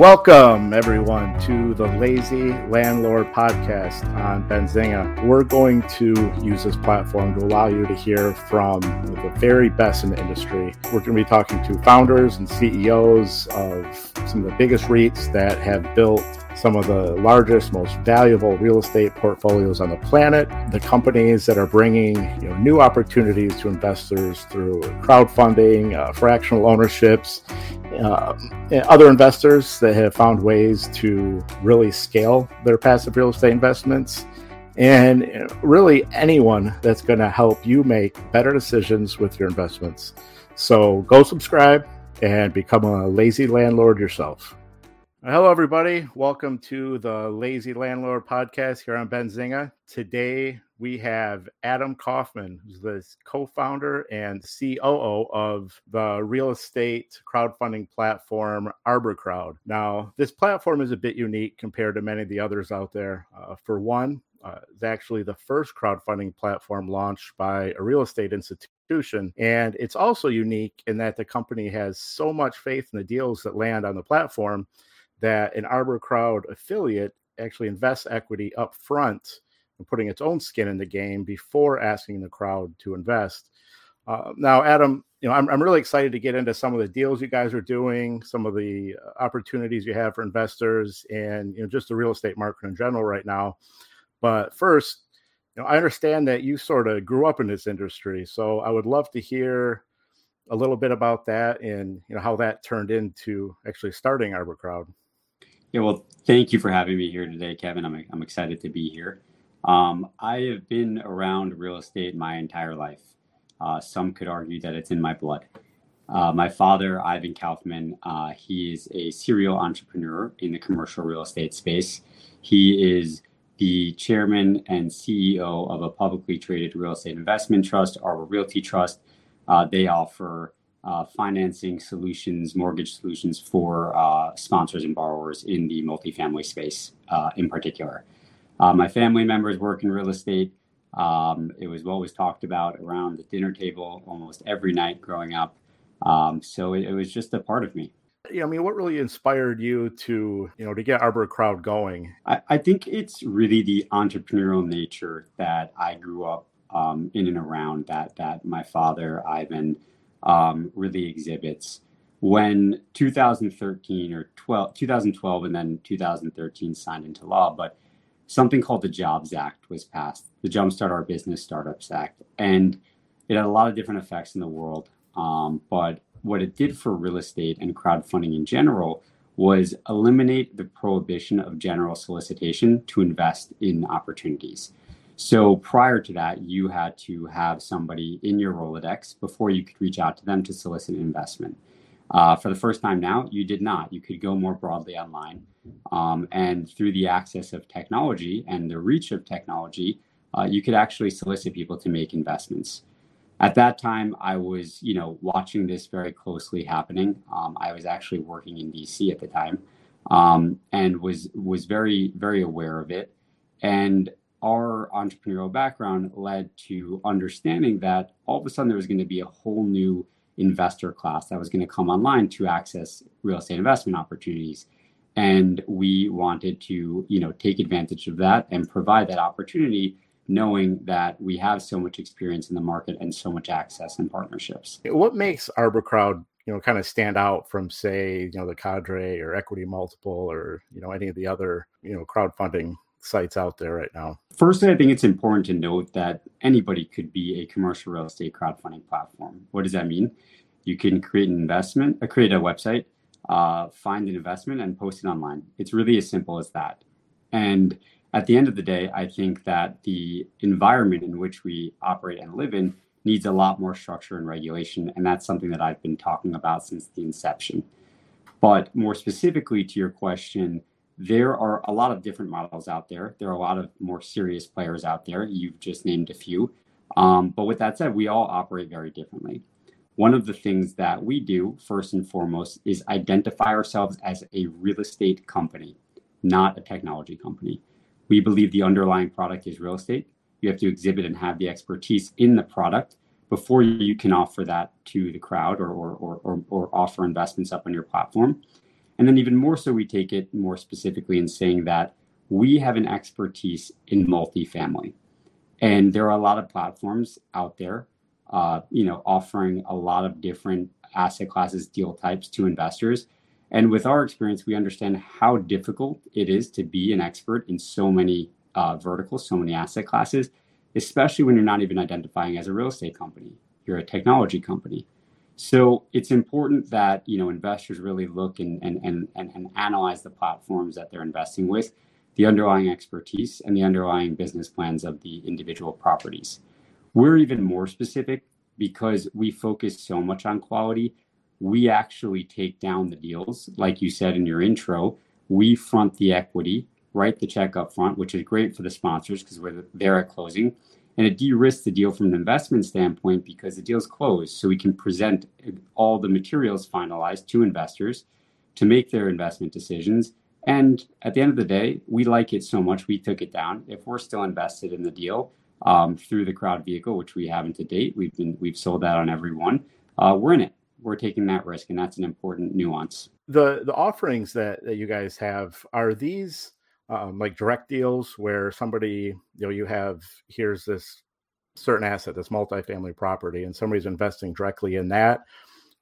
Welcome, everyone, to the Lazy Landlord podcast on Benzinga. We're going to use this platform to allow you to hear from the very best in the industry. We're going to be talking to founders and CEOs of some of the biggest REITs that have built some of the largest, most valuable real estate portfolios on the planet, the companies that are bringing you know, new opportunities to investors through crowdfunding, uh, fractional ownerships, uh, other investors that have found ways to really scale their passive real estate investments, and really anyone that's going to help you make better decisions with your investments. So go subscribe and become a lazy landlord yourself. Hello, everybody. Welcome to the Lazy Landlord podcast here on Benzinga. Today we have Adam Kaufman, who's the co founder and COO of the real estate crowdfunding platform ArborCrowd. Now, this platform is a bit unique compared to many of the others out there. Uh, for one, uh, it's actually the first crowdfunding platform launched by a real estate institution. And it's also unique in that the company has so much faith in the deals that land on the platform that an ArborCrowd affiliate actually invests equity up front and putting its own skin in the game before asking the crowd to invest. Uh, now, Adam, you know, I'm, I'm really excited to get into some of the deals you guys are doing, some of the uh, opportunities you have for investors, and you know, just the real estate market in general right now. But first, you know, I understand that you sort of grew up in this industry, so I would love to hear a little bit about that and you know how that turned into actually starting ArborCrowd. Yeah, well, thank you for having me here today, Kevin. I'm, I'm excited to be here. Um, I have been around real estate my entire life. Uh, some could argue that it's in my blood. Uh, my father, Ivan Kaufman, uh, he is a serial entrepreneur in the commercial real estate space. He is the chairman and CEO of a publicly traded real estate investment trust, Arbor Realty Trust. Uh, they offer uh, financing solutions, mortgage solutions for uh, sponsors and borrowers in the multifamily space in particular. Uh, my family members work in real estate. Um, it was what was talked about around the dinner table almost every night growing up. Um, so it, it, was just a part of me. Yeah, I mean, what really inspired you to, you know, to get Arbor Crowd going? I, I think it's really the entrepreneurial nature that I grew up um, in and around. That that my father Ivan um, really exhibits. When 2013 or 12, 2012 and then 2013 signed into law, but something called the Jobs Act was passed, the Jumpstart Our Business Startups Act. And it had a lot of different effects in the world. Um, but what it did for real estate and crowdfunding in general was eliminate the prohibition of general solicitation to invest in opportunities. So prior to that, you had to have somebody in your Rolodex before you could reach out to them to solicit investment. Uh, for the first time now, you did not. You could go more broadly online. Um, and through the access of technology and the reach of technology, uh, you could actually solicit people to make investments. At that time, I was, you know, watching this very closely happening. Um, I was actually working in DC at the time, um, and was was very very aware of it. And our entrepreneurial background led to understanding that all of a sudden there was going to be a whole new investor class that was going to come online to access real estate investment opportunities. And we wanted to you know take advantage of that and provide that opportunity knowing that we have so much experience in the market and so much access and partnerships. What makes ArborCrowd you know kind of stand out from say you know the cadre or EquityMultiple or you know any of the other you know crowdfunding sites out there right now? Firstly, I think it's important to note that anybody could be a commercial real estate crowdfunding platform. What does that mean? You can create an investment, uh, create a website, uh, find an investment, and post it online. It's really as simple as that. And at the end of the day, I think that the environment in which we operate and live in needs a lot more structure and regulation. And that's something that I've been talking about since the inception. But more specifically to your question, there are a lot of different models out there. There are a lot of more serious players out there. You've just named a few. Um, but with that said, we all operate very differently. One of the things that we do, first and foremost, is identify ourselves as a real estate company, not a technology company. We believe the underlying product is real estate. You have to exhibit and have the expertise in the product before you can offer that to the crowd or, or, or, or, or offer investments up on your platform. And then even more so, we take it more specifically in saying that we have an expertise in multifamily. And there are a lot of platforms out there, uh, you know, offering a lot of different asset classes, deal types to investors. And with our experience, we understand how difficult it is to be an expert in so many uh, verticals, so many asset classes, especially when you're not even identifying as a real estate company. You're a technology company. So it's important that you know investors really look and and, and, and, analyze the platforms that they're investing with, the underlying expertise and the underlying business plans of the individual properties. We're even more specific because we focus so much on quality. We actually take down the deals, like you said in your intro. We front the equity, write the check up front, which is great for the sponsors because we're there at closing. And it de risks the deal from an investment standpoint because the deal's closed. So we can present all the materials finalized to investors to make their investment decisions. And at the end of the day, we like it so much, we took it down. If we're still invested in the deal um, through the crowd vehicle, which we haven't to date, we've been we've sold that on every one. Uh, we're in it. We're taking that risk, and that's an important nuance. The the offerings that, that you guys have are these um, like direct deals where somebody you know you have here's this certain asset this multifamily property and somebody's investing directly in that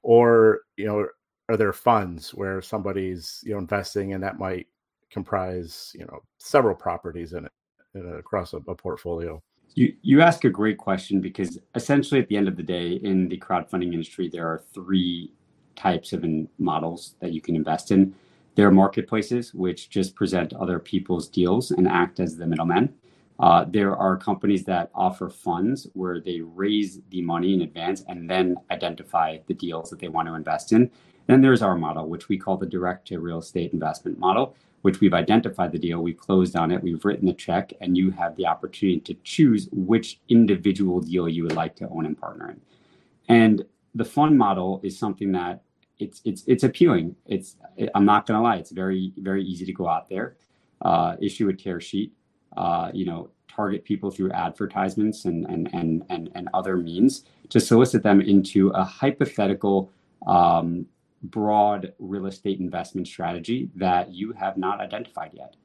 or you know are there funds where somebody's you know investing and that might comprise you know several properties in it in across a, a portfolio? You, you ask a great question because essentially at the end of the day in the crowdfunding industry there are three types of models that you can invest in there are marketplaces which just present other people's deals and act as the middlemen. Uh, there are companies that offer funds where they raise the money in advance and then identify the deals that they want to invest in. Then there's our model, which we call the direct to real estate investment model, which we've identified the deal, we've closed on it, we've written the check, and you have the opportunity to choose which individual deal you would like to own and partner in. And the fund model is something that it's it's it's appealing. It's I'm not gonna lie, it's very very easy to go out there, uh, issue a tear sheet, uh, you know, target people through advertisements and and and and, and other means to solicit them into a hypothetical um, broad real estate investment strategy that you have not identified yet.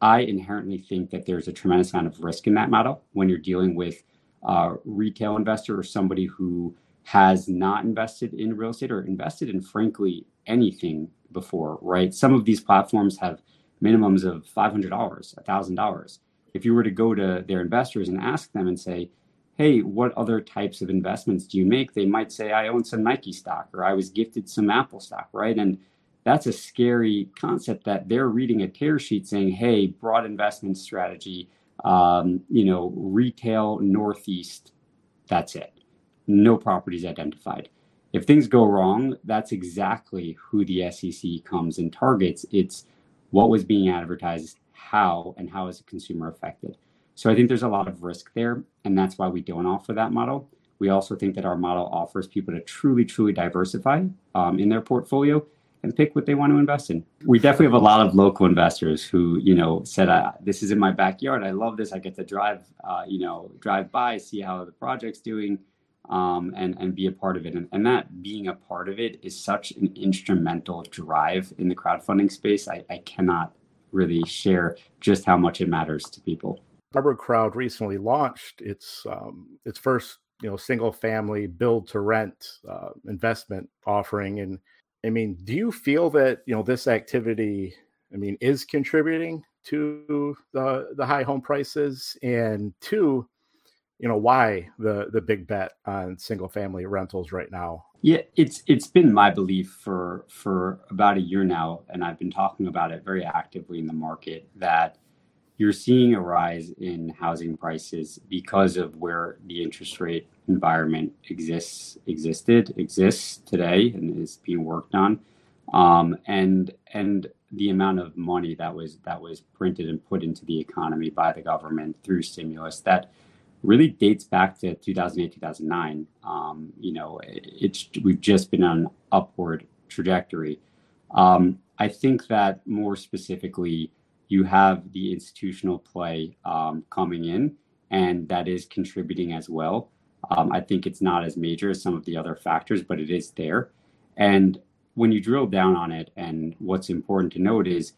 I inherently think that there's a tremendous amount of risk in that model when you're dealing with a retail investor or somebody who has not invested in real estate or invested in, frankly, anything before, right? Some of these platforms have minimums of $500, $1,000. If you were to go to their investors and ask them and say, hey, what other types of investments do you make? They might say, I own some Nike stock or I was gifted some Apple stock, right? And that's a scary concept that they're reading a tear sheet saying, hey, broad investment strategy, um, you know, retail Northeast, that's it no properties identified. If things go wrong, that's exactly who the SEC comes and targets. It's what was being advertised, how, and how is the consumer affected. So I think there's a lot of risk there, and that's why we don't offer that model. We also think that our model offers people to truly, truly diversify um, in their portfolio and pick what they want to invest in. We definitely have a lot of local investors who, you know, said, "This is in my backyard. I love this. I get to drive, uh, you know, drive by, see how the project's doing." Um, and and be a part of it. And, and that being a part of it is such an instrumental drive in the crowdfunding space. I, I cannot really share just how much it matters to people. ArborCrowd recently launched its um, its first you know single family build to rent uh, investment offering, and I mean, do you feel that you know this activity? I mean, is contributing to the the high home prices, and two, you know why the the big bet on single family rentals right now? Yeah it's it's been my belief for for about a year now and i've been talking about it very actively in the market that you're seeing a rise in housing prices because of where the interest rate environment exists existed exists today and is being worked on. Um, and and the amount of money that was that was printed and put into the economy by the government through stimulus that really dates back to 2008 2009 um, you know it's we've just been on an upward trajectory. Um, i think that more specifically you have the institutional play um, coming in and that is contributing as well. Um, i think it's not as major as some of the other factors but it is there. And when you drill down on it, and what's important to note is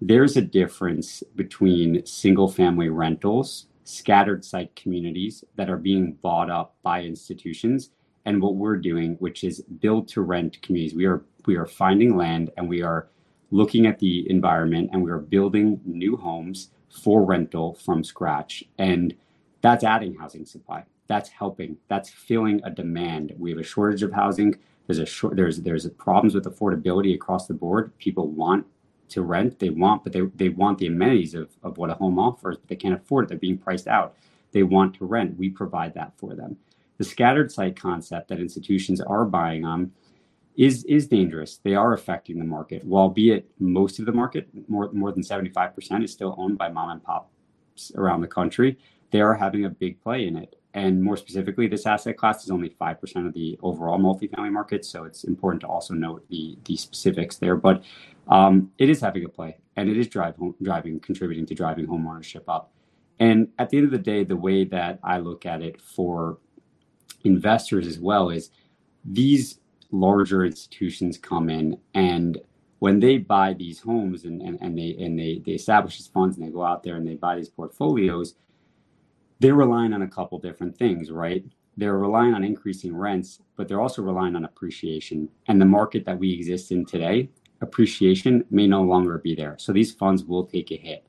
there's a difference between single family rentals, scattered site communities that are being bought up by institutions, and what we're doing, which is build to rent communities. We are we are finding land and we are looking at the environment and we are building new homes for rental from scratch. And that's adding housing supply. That's helping. That's filling a demand. We have a shortage of housing. There's a short, there's there's problems with affordability across the board. People want to rent. They want, but they, they want the amenities of, of what a home offers, but they can't afford it. They're being priced out. They want to rent. We provide that for them. The scattered site concept that institutions are buying on is is dangerous. They are affecting the market. While be it most of the market, more more than 75% is still owned by mom and pops around the country, they are having a big play in it. And more specifically, this asset class is only 5% of the overall multifamily market. So it's important to also note the, the specifics there. But um, it is having a play and it is drive, driving, contributing to driving home ownership up. And at the end of the day, the way that I look at it for investors as well is these larger institutions come in and when they buy these homes and, and, and they and they, they establish these funds and they go out there and they buy these portfolios, they're relying on a couple different things, right? They're relying on increasing rents, but they're also relying on appreciation. And the market that we exist in today, appreciation may no longer be there. So these funds will take a hit.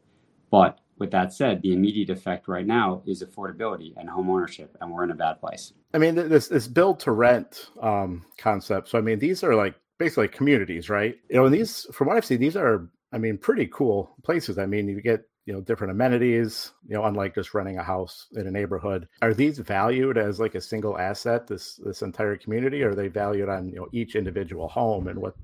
But with that said, the immediate effect right now is affordability and home ownership, and we're in a bad place. I mean, this this build to rent um, concept. So I mean, these are like basically communities, right? You know, and these, from what I've seen, these are, I mean, pretty cool places. I mean, you get you know different amenities you know unlike just renting a house in a neighborhood are these valued as like a single asset this this entire community or are they valued on you know each individual home and what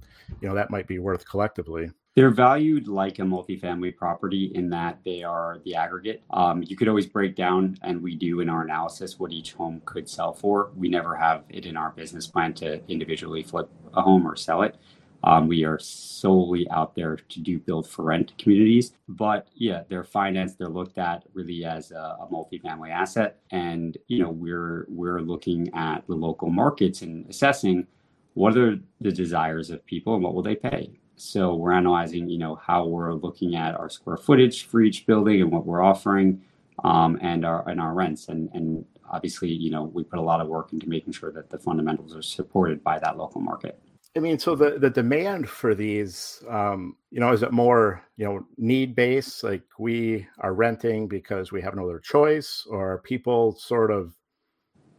you know that might be worth collectively they're valued like a multifamily property in that they are the aggregate. Um, you could always break down, and we do in our analysis, what each home could sell for. We never have it in our business plan to individually flip a home or sell it. Um, we are solely out there to do build for rent communities. But yeah, they're financed, they're looked at really as a, a multifamily asset. And you know, we're we're looking at the local markets and assessing what are the desires of people and what will they pay. So we're analyzing, you know, how we're looking at our square footage for each building and what we're offering, um, and our and our rents. And and obviously, you know, we put a lot of work into making sure that the fundamentals are supported by that local market. I mean, so the the demand for these, um, you know, is it more you know need based? Like we are renting because we have no other choice, or people sort of,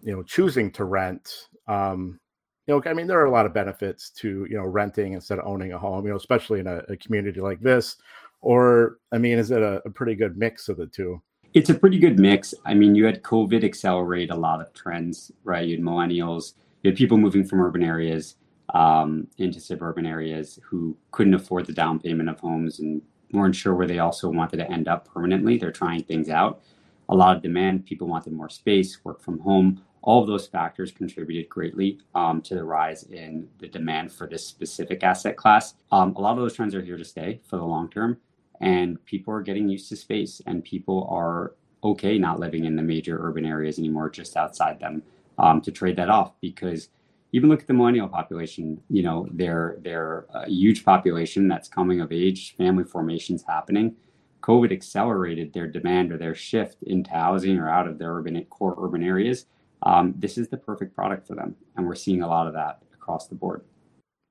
you know, choosing to rent? Um, you know, I mean, there are a lot of benefits to you know renting instead of owning a home. You know, especially in a, a community like this. Or, I mean, is it a, a pretty good mix of the two? It's a pretty good mix. I mean, you had COVID accelerate a lot of trends, right? You had millennials, you had people moving from urban areas um, into suburban areas who couldn't afford the down payment of homes and weren't sure where they also wanted to end up permanently. They're trying things out. A lot of demand, people wanted more space, work from home. All of those factors contributed greatly um, to the rise in the demand for this specific asset class. Um, a lot of those trends are here to stay for the long term, and people are getting used to space, and people are okay not living in the major urban areas anymore, just outside them, um, to trade that off because even look at the millennial population. You know, they're they're a huge population that's coming of age, family formations happening. COVID accelerated their demand or their shift into housing or out of their urban core urban areas. Um, this is the perfect product for them, and we're seeing a lot of that across the board.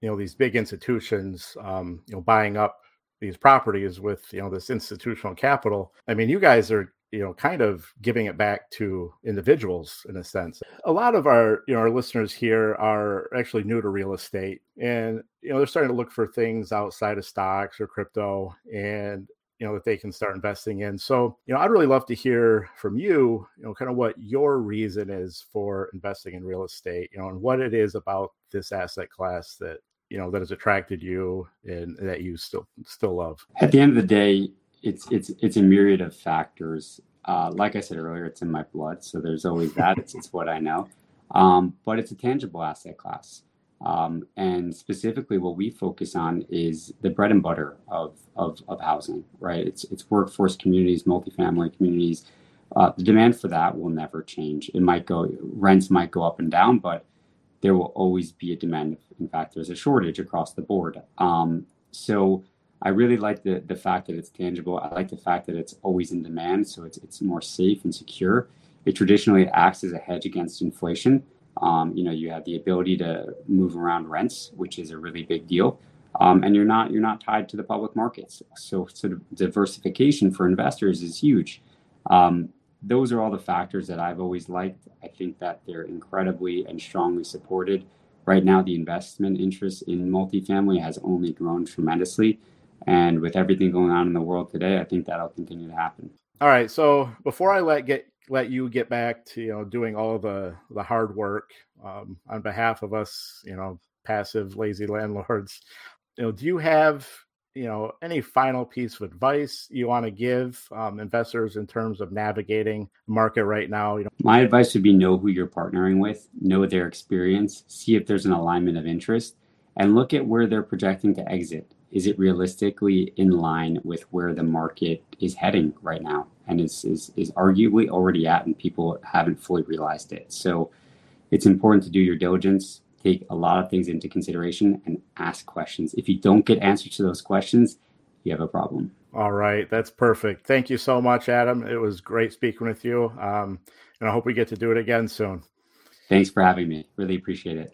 You know, these big institutions, um, you know, buying up these properties with you know this institutional capital. I mean, you guys are you know kind of giving it back to individuals in a sense. A lot of our you know our listeners here are actually new to real estate and you know they're starting to look for things outside of stocks or crypto and you know that they can start investing in. So you know i'd really love to hear from you you know kind of what your reason is for investing in real estate you know and what it is about this asset class that you know that has attracted you and that you still still love. At the end of the day it's it's it's a myriad of factors. Uh, like I said earlier, it's in my blood, so there's always that. it's, it's what I know, um, but it's a tangible asset class. Um, and specifically, what we focus on is the bread and butter of, of, of housing, right? It's, it's workforce communities, multifamily communities. Uh, the demand for that will never change. It might go, rents might go up and down, but there will always be a demand. In fact, there's a shortage across the board. Um, so I really like the the fact that it's tangible. I like the fact that it's always in demand, so it's it's more safe and secure. It traditionally acts as a hedge against inflation. Um, you know, you have the ability to move around rents, which is a really big deal, um, and you're not you're not tied to the public markets. So sort of diversification for investors is huge. Um, those are all the factors that I've always liked. I think that they're incredibly and strongly supported. Right now, the investment interest in multifamily has only grown tremendously. And with everything going on in the world today, I think that'll continue to happen. All right. So before I let get let you get back to you know doing all the the hard work um, on behalf of us, you know, passive lazy landlords, you know, do you have you know any final piece of advice you want to give um, investors in terms of navigating the market right now you know my advice would be know who you're partnering with know their experience see if there's an alignment of interest and look at where they're projecting to exit is it realistically in line with where the market is heading right now and is, is, is arguably already at and people haven't fully realized it so it's important to do your diligence take a lot of things into consideration and ask questions. If you don't get answers to those questions, you have a problem. All right, that's perfect. Thank you so much, Adam. It was great speaking with you, um, and I hope we get to do it again soon. Thanks for having me. Really appreciate it.